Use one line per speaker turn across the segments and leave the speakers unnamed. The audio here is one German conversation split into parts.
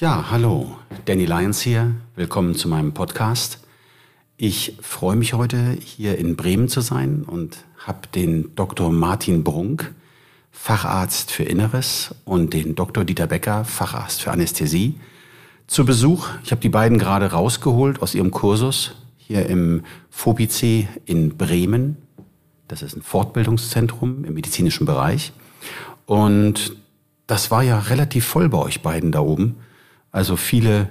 Ja, hallo, Danny Lyons hier. Willkommen zu meinem Podcast. Ich freue mich heute hier in Bremen zu sein und habe den Dr. Martin Brunk, Facharzt für Inneres, und den Dr. Dieter Becker, Facharzt für Anästhesie, zu Besuch. Ich habe die beiden gerade rausgeholt aus ihrem Kursus hier im FOBIC in Bremen. Das ist ein Fortbildungszentrum im medizinischen Bereich. Und das war ja relativ voll bei euch beiden da oben. Also viele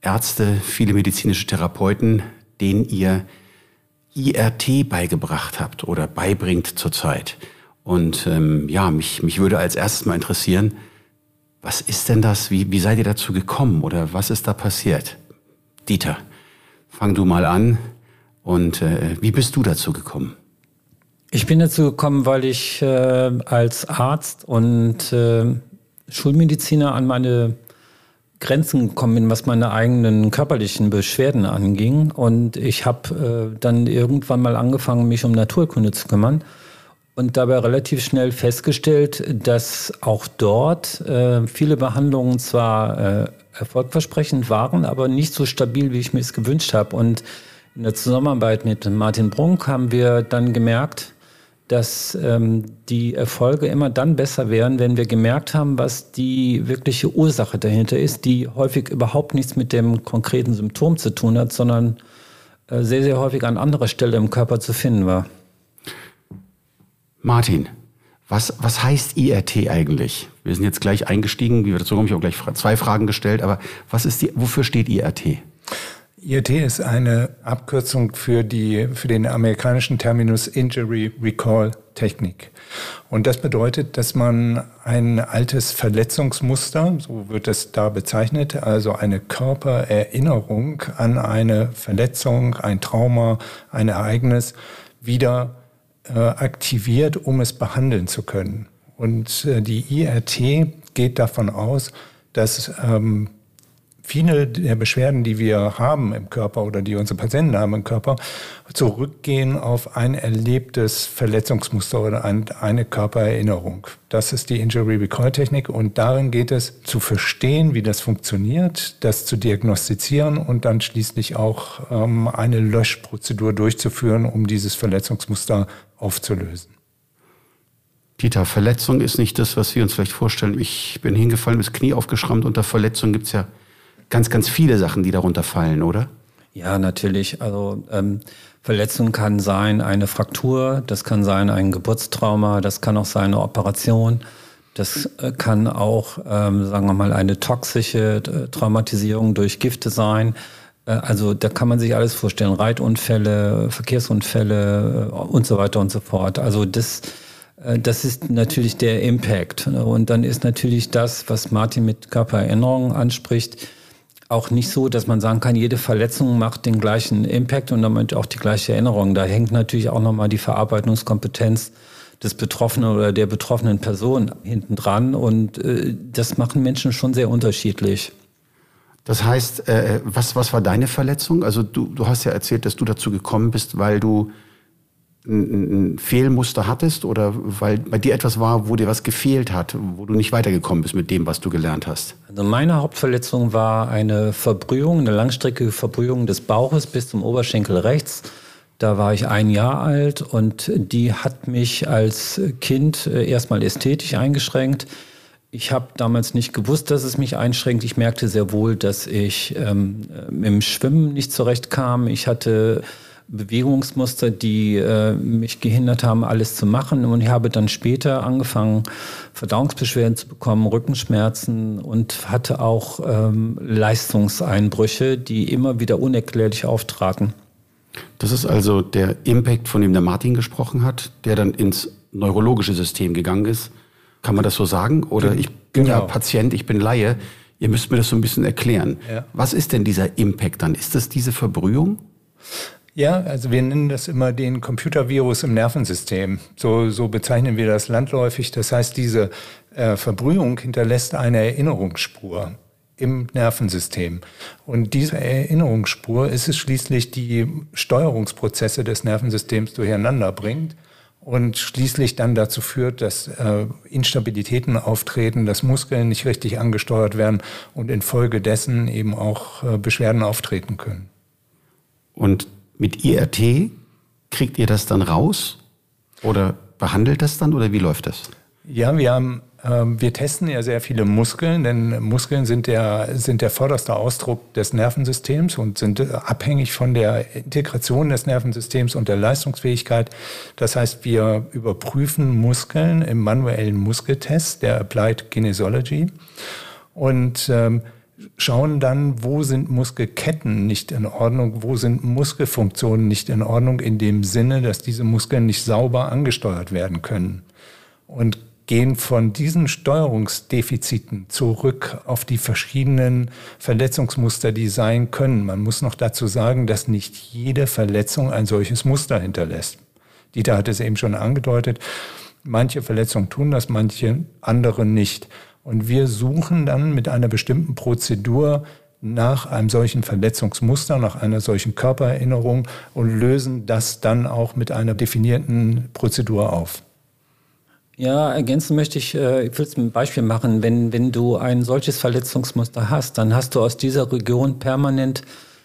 Ärzte, viele medizinische Therapeuten, denen ihr IRT beigebracht habt oder beibringt zurzeit. Und ähm, ja, mich, mich würde als erstes mal interessieren, was ist denn das? Wie, wie seid ihr dazu gekommen oder was ist da passiert? Dieter, fang du mal an und äh, wie bist du dazu gekommen?
Ich bin dazu gekommen, weil ich äh, als Arzt und äh, Schulmediziner an meine Grenzen gekommen bin, was meine eigenen körperlichen Beschwerden anging. Und ich habe äh, dann irgendwann mal angefangen, mich um Naturkunde zu kümmern. Und dabei relativ schnell festgestellt, dass auch dort äh, viele Behandlungen zwar äh, erfolgversprechend waren, aber nicht so stabil, wie ich mir es gewünscht habe. Und in der Zusammenarbeit mit Martin Brunk haben wir dann gemerkt, dass ähm, die Erfolge immer dann besser wären, wenn wir gemerkt haben, was die wirkliche Ursache dahinter ist, die häufig überhaupt nichts mit dem konkreten Symptom zu tun hat, sondern äh, sehr, sehr häufig an anderer Stelle im Körper zu finden war.
Martin, was, was heißt IRT eigentlich? Wir sind jetzt gleich eingestiegen, wie wir dazu kommen, ich habe gleich zwei Fragen gestellt, aber was ist die, wofür steht IRT?
IRT ist eine Abkürzung für, die, für den amerikanischen Terminus Injury Recall Technik. Und das bedeutet, dass man ein altes Verletzungsmuster, so wird es da bezeichnet, also eine Körpererinnerung an eine Verletzung, ein Trauma, ein Ereignis, wieder äh, aktiviert, um es behandeln zu können. Und äh, die IRT geht davon aus, dass ähm, viele der Beschwerden, die wir haben im Körper oder die unsere Patienten haben im Körper, zurückgehen auf ein erlebtes Verletzungsmuster oder eine Körpererinnerung. Das ist die Injury Recall Technik und darin geht es zu verstehen, wie das funktioniert, das zu diagnostizieren und dann schließlich auch ähm, eine Löschprozedur durchzuführen, um dieses Verletzungsmuster aufzulösen.
Dieter, Verletzung ist nicht das, was wir uns vielleicht vorstellen. Ich bin hingefallen, das Knie aufgeschrammt. Unter Verletzung gibt es ja ganz, ganz viele Sachen, die darunter fallen, oder?
Ja, natürlich. Also ähm, Verletzung kann sein eine Fraktur, das kann sein ein Geburtstrauma, das kann auch sein eine Operation. Das äh, kann auch, ähm, sagen wir mal, eine toxische äh, Traumatisierung durch Gifte sein. Äh, also da kann man sich alles vorstellen. Reitunfälle, Verkehrsunfälle äh, und so weiter und so fort. Also das, äh, das ist natürlich der Impact. Und dann ist natürlich das, was Martin mit Körpererinnerung anspricht, auch nicht so, dass man sagen kann, jede Verletzung macht den gleichen Impact und damit auch die gleiche Erinnerung. Da hängt natürlich auch nochmal die Verarbeitungskompetenz des Betroffenen oder der betroffenen Person hinten dran und äh, das machen Menschen schon sehr unterschiedlich.
Das heißt, äh, was, was war deine Verletzung? Also du, du hast ja erzählt, dass du dazu gekommen bist, weil du ein, Fehlmuster hattest oder weil bei dir etwas war, wo dir was gefehlt hat, wo du nicht weitergekommen bist mit dem, was du gelernt hast?
Also meine Hauptverletzung war eine Verbrühung, eine langstreckige Verbrühung des Bauches bis zum Oberschenkel rechts. Da war ich ein Jahr alt und die hat mich als Kind äh, erstmal ästhetisch eingeschränkt. Ich habe damals nicht gewusst, dass es mich einschränkt. Ich merkte sehr wohl, dass ich ähm, im Schwimmen nicht zurechtkam. Ich hatte Bewegungsmuster, die äh, mich gehindert haben, alles zu machen. Und ich habe dann später angefangen, Verdauungsbeschwerden zu bekommen, Rückenschmerzen und hatte auch ähm, Leistungseinbrüche, die immer wieder unerklärlich auftraten.
Das ist also der Impact, von dem der Martin gesprochen hat, der dann ins neurologische System gegangen ist. Kann man das so sagen? Oder ich bin genau. ja Patient, ich bin Laie. Ihr müsst mir das so ein bisschen erklären. Ja. Was ist denn dieser Impact dann? Ist das diese Verbrühung?
Ja, also wir nennen das immer den Computervirus im Nervensystem. So, so bezeichnen wir das landläufig. Das heißt, diese äh, Verbrühung hinterlässt eine Erinnerungsspur im Nervensystem. Und diese Erinnerungsspur ist es schließlich, die Steuerungsprozesse des Nervensystems durcheinander bringt und schließlich dann dazu führt, dass äh, Instabilitäten auftreten, dass Muskeln nicht richtig angesteuert werden und infolgedessen eben auch äh, Beschwerden auftreten können.
Und mit IRT kriegt ihr das dann raus oder behandelt das dann oder wie läuft das?
Ja, wir haben ähm, wir testen ja sehr viele Muskeln, denn Muskeln sind der, sind der vorderste Ausdruck des Nervensystems und sind abhängig von der Integration des Nervensystems und der Leistungsfähigkeit. Das heißt, wir überprüfen Muskeln im manuellen Muskeltest der Applied Kinesiology und ähm, schauen dann, wo sind Muskelketten nicht in Ordnung, wo sind Muskelfunktionen nicht in Ordnung, in dem Sinne, dass diese Muskeln nicht sauber angesteuert werden können. Und gehen von diesen Steuerungsdefiziten zurück auf die verschiedenen Verletzungsmuster, die sein können. Man muss noch dazu sagen, dass nicht jede Verletzung ein solches Muster hinterlässt. Dieter hat es eben schon angedeutet. Manche Verletzungen tun das, manche andere nicht. Und wir suchen dann mit einer bestimmten Prozedur nach einem solchen Verletzungsmuster, nach einer solchen Körpererinnerung und lösen das dann auch mit einer definierten Prozedur auf.
Ja, ergänzen möchte ich, äh, ich will es ein Beispiel machen. Wenn, wenn du ein solches Verletzungsmuster hast, dann hast du aus dieser Region permanent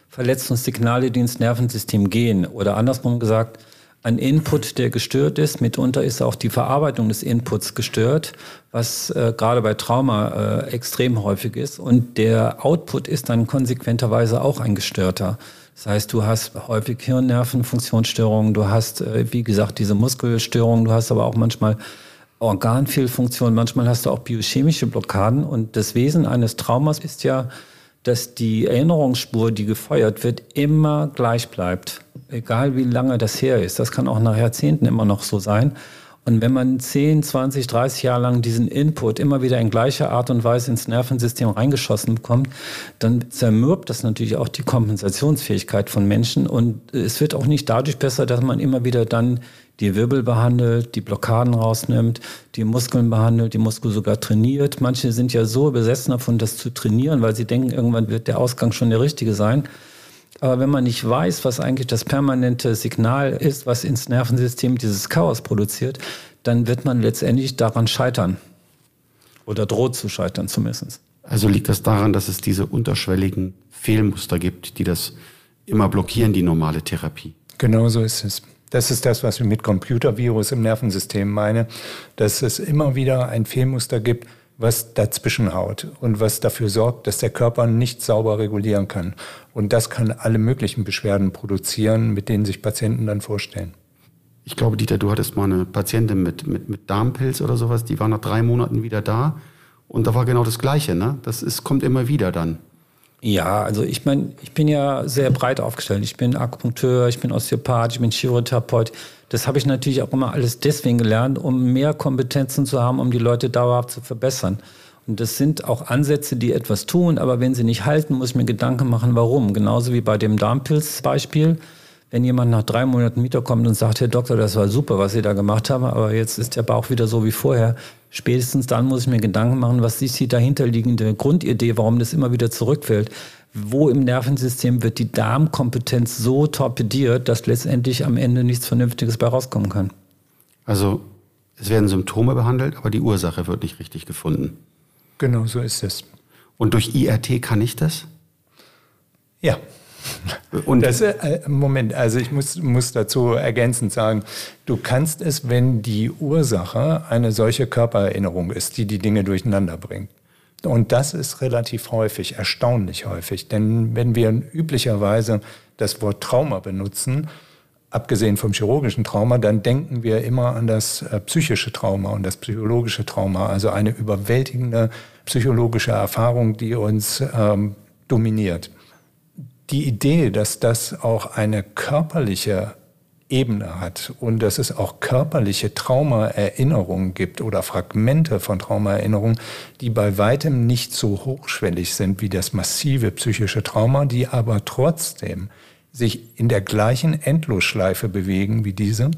Verletzungssignale, die ins Nervensystem gehen. Oder andersrum gesagt, ein Input, der gestört ist. Mitunter ist auch die Verarbeitung des Inputs gestört, was äh, gerade bei Trauma äh, extrem häufig ist. Und der Output ist dann konsequenterweise auch ein gestörter. Das heißt, du hast häufig Hirnnervenfunktionsstörungen, du hast, äh, wie gesagt, diese Muskelstörungen, du hast aber auch manchmal Organfehlfunktion, manchmal hast du auch biochemische Blockaden und das Wesen eines Traumas ist ja, dass die Erinnerungsspur, die gefeuert wird, immer gleich bleibt. Egal wie lange das her ist. Das kann auch nach Jahrzehnten immer noch so sein. Und wenn man 10, 20, 30 Jahre lang diesen Input immer wieder in gleicher Art und Weise ins Nervensystem reingeschossen bekommt, dann zermürbt das natürlich auch die Kompensationsfähigkeit von Menschen. Und es wird auch nicht dadurch besser, dass man immer wieder dann die Wirbel behandelt, die Blockaden rausnimmt, die Muskeln behandelt, die Muskel sogar trainiert. Manche sind ja so besessen davon, das zu trainieren, weil sie denken, irgendwann wird der Ausgang schon der richtige sein. Aber wenn man nicht weiß, was eigentlich das permanente Signal ist, was ins Nervensystem dieses Chaos produziert, dann wird man letztendlich daran scheitern. Oder droht zu scheitern zumindest.
Also liegt das daran, dass es diese unterschwelligen Fehlmuster gibt, die das immer blockieren, die normale Therapie?
Genau so ist es. Das ist das, was ich mit Computervirus im Nervensystem meine, dass es immer wieder ein Fehlmuster gibt, was dazwischen haut und was dafür sorgt, dass der Körper nicht sauber regulieren kann. Und das kann alle möglichen Beschwerden produzieren, mit denen sich Patienten dann vorstellen.
Ich glaube, Dieter, du hattest mal eine Patientin mit, mit, mit Darmpilz oder sowas, die war nach drei Monaten wieder da. Und da war genau das Gleiche, ne? Das ist, kommt immer wieder dann.
Ja, also ich meine, ich bin ja sehr breit aufgestellt. Ich bin Akupunkteur, ich bin Osteopath, ich bin Chirotherapeut. Das habe ich natürlich auch immer alles deswegen gelernt, um mehr Kompetenzen zu haben, um die Leute dauerhaft zu verbessern. Und das sind auch Ansätze, die etwas tun, aber wenn sie nicht halten, muss ich mir Gedanken machen, warum. Genauso wie bei dem Darmpilz-Beispiel. Wenn jemand nach drei Monaten wiederkommt und sagt, Herr Doktor, das war super, was Sie da gemacht haben, aber jetzt ist der Bauch wieder so wie vorher, Spätestens dann muss ich mir Gedanken machen, was ist die dahinterliegende Grundidee, warum das immer wieder zurückfällt. Wo im Nervensystem wird die Darmkompetenz so torpediert, dass letztendlich am Ende nichts Vernünftiges bei rauskommen kann?
Also es werden Symptome behandelt, aber die Ursache wird nicht richtig gefunden.
Genau so ist es.
Und durch IRT kann ich das?
Ja. Und das, äh, Moment, also ich muss, muss dazu ergänzend sagen, du kannst es, wenn die Ursache eine solche Körpererinnerung ist, die die Dinge durcheinander bringt. Und das ist relativ häufig, erstaunlich häufig. Denn wenn wir üblicherweise das Wort Trauma benutzen, abgesehen vom chirurgischen Trauma, dann denken wir immer an das äh, psychische Trauma und das psychologische Trauma, also eine überwältigende psychologische Erfahrung, die uns ähm, dominiert die Idee, dass das auch eine körperliche Ebene hat und dass es auch körperliche Traumaerinnerungen gibt oder Fragmente von Traumaerinnerungen, die bei weitem nicht so hochschwellig sind wie das massive psychische Trauma, die aber trotzdem sich in der gleichen Endlosschleife bewegen wie diese.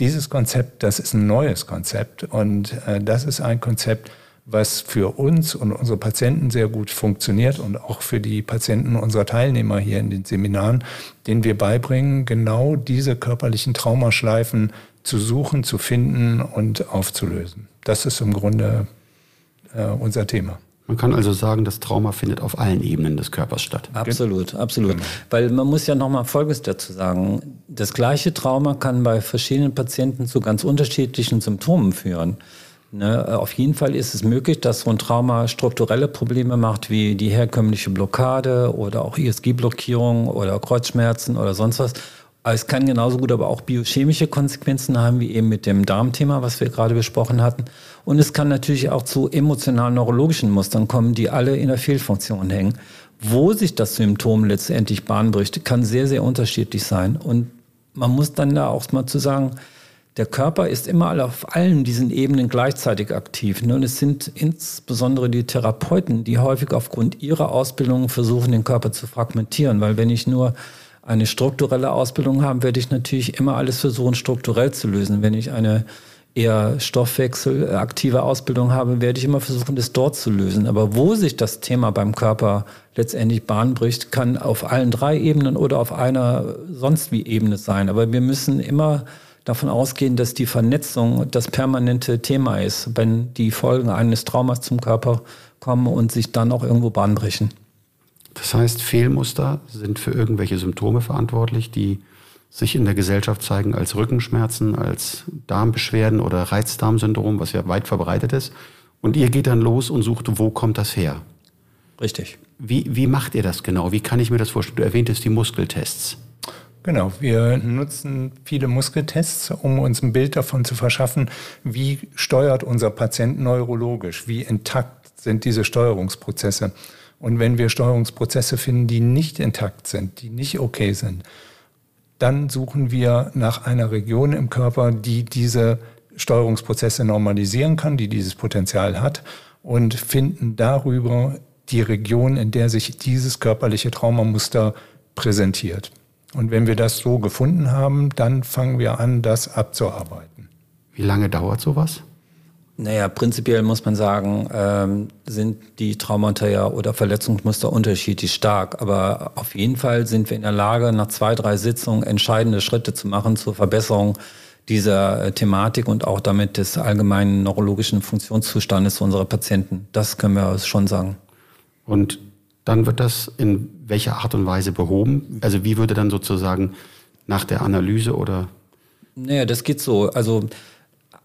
Dieses Konzept, das ist ein neues Konzept und äh, das ist ein Konzept, was für uns und unsere Patienten sehr gut funktioniert und auch für die Patienten unserer Teilnehmer hier in den Seminaren, denen wir beibringen, genau diese körperlichen Traumaschleifen zu suchen, zu finden und aufzulösen. Das ist im Grunde äh, unser Thema.
Man kann also sagen, das Trauma findet auf allen Ebenen des Körpers statt.
Absolut, absolut. Genau. Weil man muss ja nochmal Folgendes dazu sagen. Das gleiche Trauma kann bei verschiedenen Patienten zu ganz unterschiedlichen Symptomen führen. Ne, auf jeden Fall ist es möglich, dass so ein Trauma strukturelle Probleme macht, wie die herkömmliche Blockade oder auch ISG-Blockierung oder Kreuzschmerzen oder sonst was. Es kann genauso gut aber auch biochemische Konsequenzen haben, wie eben mit dem Darmthema, was wir gerade besprochen hatten. Und es kann natürlich auch zu emotionalen neurologischen Mustern kommen, die alle in der Fehlfunktion hängen. Wo sich das Symptom letztendlich bahnbricht, kann sehr, sehr unterschiedlich sein. Und man muss dann da auch mal zu sagen, der Körper ist immer auf allen diesen Ebenen gleichzeitig aktiv. Ne? Und es sind insbesondere die Therapeuten, die häufig aufgrund ihrer Ausbildung versuchen, den Körper zu fragmentieren. Weil wenn ich nur eine strukturelle Ausbildung habe, werde ich natürlich immer alles versuchen, strukturell zu lösen. Wenn ich eine eher stoffwechselaktive Ausbildung habe, werde ich immer versuchen, das dort zu lösen. Aber wo sich das Thema beim Körper letztendlich Bahn bricht, kann auf allen drei Ebenen oder auf einer sonst wie Ebene sein. Aber wir müssen immer davon ausgehen, dass die Vernetzung das permanente Thema ist, wenn die Folgen eines Traumas zum Körper kommen und sich dann auch irgendwo Bahn brechen.
Das heißt, Fehlmuster sind für irgendwelche Symptome verantwortlich, die sich in der Gesellschaft zeigen als Rückenschmerzen, als Darmbeschwerden oder Reizdarmsyndrom, was ja weit verbreitet ist. Und ihr geht dann los und sucht, wo kommt das her?
Richtig.
Wie, wie macht ihr das genau? Wie kann ich mir das vorstellen? Du erwähntest die Muskeltests.
Genau, wir nutzen viele Muskeltests, um uns ein Bild davon zu verschaffen, wie steuert unser Patient neurologisch, wie intakt sind diese Steuerungsprozesse. Und wenn wir Steuerungsprozesse finden, die nicht intakt sind, die nicht okay sind, dann suchen wir nach einer Region im Körper, die diese Steuerungsprozesse normalisieren kann, die dieses Potenzial hat und finden darüber die Region, in der sich dieses körperliche Traumamuster präsentiert. Und wenn wir das so gefunden haben, dann fangen wir an, das abzuarbeiten.
Wie lange dauert sowas?
Naja, prinzipiell muss man sagen, ähm, sind die Traumata ja oder Verletzungsmuster unterschiedlich stark. Aber auf jeden Fall sind wir in der Lage, nach zwei, drei Sitzungen entscheidende Schritte zu machen zur Verbesserung dieser äh, Thematik und auch damit des allgemeinen neurologischen Funktionszustandes unserer Patienten. Das können wir schon sagen.
Und dann wird das in welcher Art und Weise behoben? Also wie würde dann sozusagen nach der Analyse oder?
Naja, das geht so. Also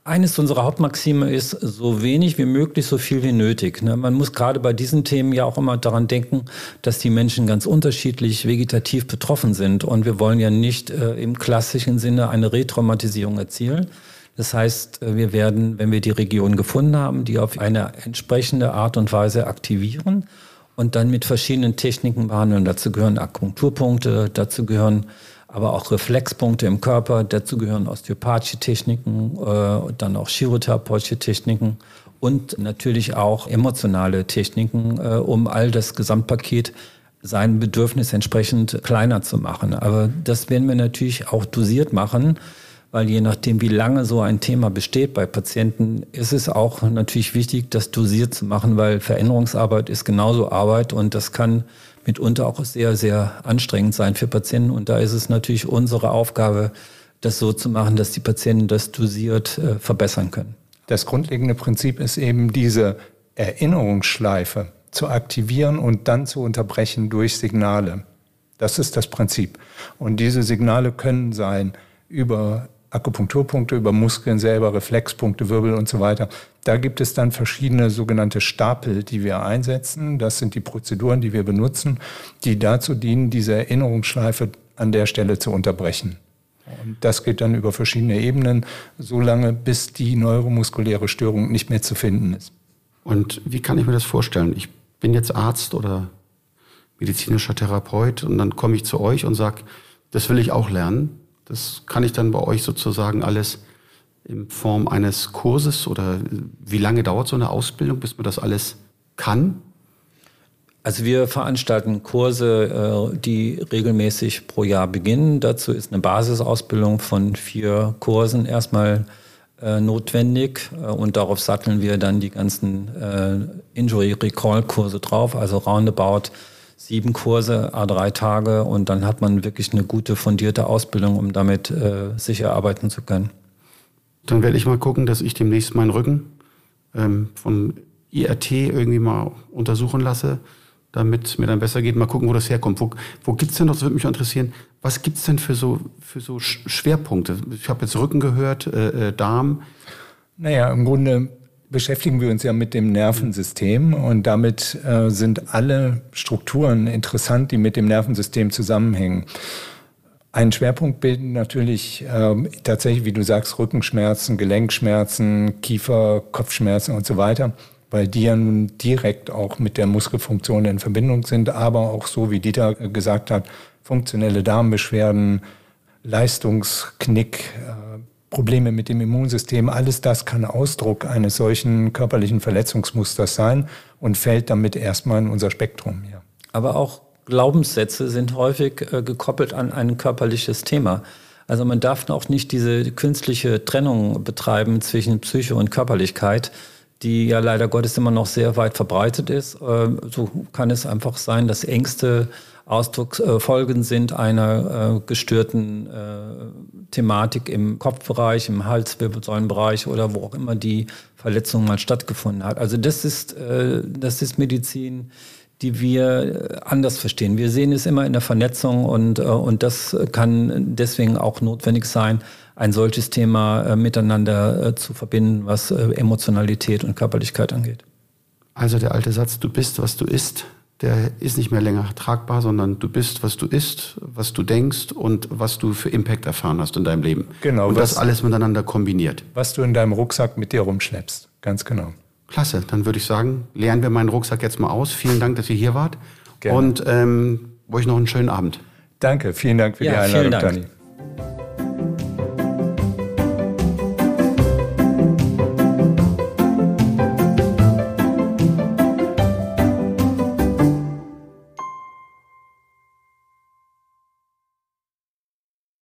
eines unserer Hauptmaxime ist, so wenig wie möglich, so viel wie nötig. Ne? Man muss gerade bei diesen Themen ja auch immer daran denken, dass die Menschen ganz unterschiedlich vegetativ betroffen sind. Und wir wollen ja nicht äh, im klassischen Sinne eine Retraumatisierung erzielen. Das heißt, äh, wir werden, wenn wir die Region gefunden haben, die auf eine entsprechende Art und Weise aktivieren und dann mit verschiedenen Techniken behandeln. Dazu gehören Akupunkturpunkte, dazu gehören aber auch Reflexpunkte im Körper, dazu gehören osteopathische Techniken, äh, dann auch chirotherapeutische Techniken und natürlich auch emotionale Techniken, äh, um all das Gesamtpaket sein Bedürfnis entsprechend kleiner zu machen. Aber das werden wir natürlich auch dosiert machen weil je nachdem, wie lange so ein Thema besteht bei Patienten, ist es auch natürlich wichtig, das dosiert zu machen, weil Veränderungsarbeit ist genauso Arbeit und das kann mitunter auch sehr, sehr anstrengend sein für Patienten. Und da ist es natürlich unsere Aufgabe, das so zu machen, dass die Patienten das dosiert äh, verbessern können.
Das grundlegende Prinzip ist eben diese Erinnerungsschleife zu aktivieren und dann zu unterbrechen durch Signale. Das ist das Prinzip. Und diese Signale können sein über Akupunkturpunkte über Muskeln selber, Reflexpunkte, Wirbel und so weiter. Da gibt es dann verschiedene sogenannte Stapel, die wir einsetzen. Das sind die Prozeduren, die wir benutzen, die dazu dienen, diese Erinnerungsschleife an der Stelle zu unterbrechen. Und das geht dann über verschiedene Ebenen, so lange, bis die neuromuskuläre Störung nicht mehr zu finden ist.
Und wie kann ich mir das vorstellen? Ich bin jetzt Arzt oder medizinischer Therapeut und dann komme ich zu euch und sage, das will ich auch lernen. Das kann ich dann bei euch sozusagen alles in Form eines Kurses oder wie lange dauert so eine Ausbildung, bis man das alles kann?
Also wir veranstalten Kurse, äh, die regelmäßig pro Jahr beginnen. Dazu ist eine Basisausbildung von vier Kursen erstmal äh, notwendig äh, und darauf satteln wir dann die ganzen Injury Recall Kurse drauf, also roundabout sieben Kurse, a drei Tage und dann hat man wirklich eine gute fundierte Ausbildung, um damit äh, sicher arbeiten zu können.
Dann werde ich mal gucken, dass ich demnächst meinen Rücken ähm, von IRT irgendwie mal untersuchen lasse, damit es mir dann besser geht. Mal gucken, wo das herkommt. Wo, wo gibt es denn noch, das würde mich interessieren, was gibt es denn für so, für so Schwerpunkte? Ich habe jetzt Rücken gehört, äh, äh, Darm.
Naja, im Grunde beschäftigen wir uns ja mit dem Nervensystem und damit äh, sind alle Strukturen interessant, die mit dem Nervensystem zusammenhängen. Einen Schwerpunkt bilden natürlich äh, tatsächlich, wie du sagst, Rückenschmerzen, Gelenkschmerzen, Kiefer, Kopfschmerzen und so weiter, weil die ja nun direkt auch mit der Muskelfunktion in Verbindung sind, aber auch so, wie Dieter gesagt hat, funktionelle Darmbeschwerden, Leistungsknick, äh, Probleme mit dem Immunsystem, alles das kann Ausdruck eines solchen körperlichen Verletzungsmusters sein und fällt damit erstmal in unser Spektrum. Ja.
Aber auch Glaubenssätze sind häufig äh, gekoppelt an ein körperliches Thema. Also man darf auch nicht diese künstliche Trennung betreiben zwischen Psyche und Körperlichkeit, die ja leider Gottes immer noch sehr weit verbreitet ist. Äh, so kann es einfach sein, dass Ängste Ausdrucksfolgen sind einer äh, gestörten äh, Thematik im Kopfbereich, im Halswirbelsäulenbereich oder wo auch immer die Verletzung mal stattgefunden hat. Also das ist, äh, das ist Medizin, die wir äh, anders verstehen. Wir sehen es immer in der Vernetzung und, äh, und das kann deswegen auch notwendig sein, ein solches Thema miteinander zu verbinden, was Emotionalität und Körperlichkeit angeht.
Also der alte Satz, du bist, was du isst, der ist nicht mehr länger tragbar, sondern du bist, was du isst, was du denkst und was du für Impact erfahren hast in deinem Leben.
Genau.
Und was, das alles miteinander kombiniert.
Was du in deinem Rucksack mit dir rumschleppst. Ganz genau.
Klasse, dann würde ich sagen, lernen wir meinen Rucksack jetzt mal aus. Vielen Dank, dass ihr hier wart. Gerne. Und ähm, euch noch einen schönen Abend.
Danke, vielen Dank für ja, die Einladung, Danny.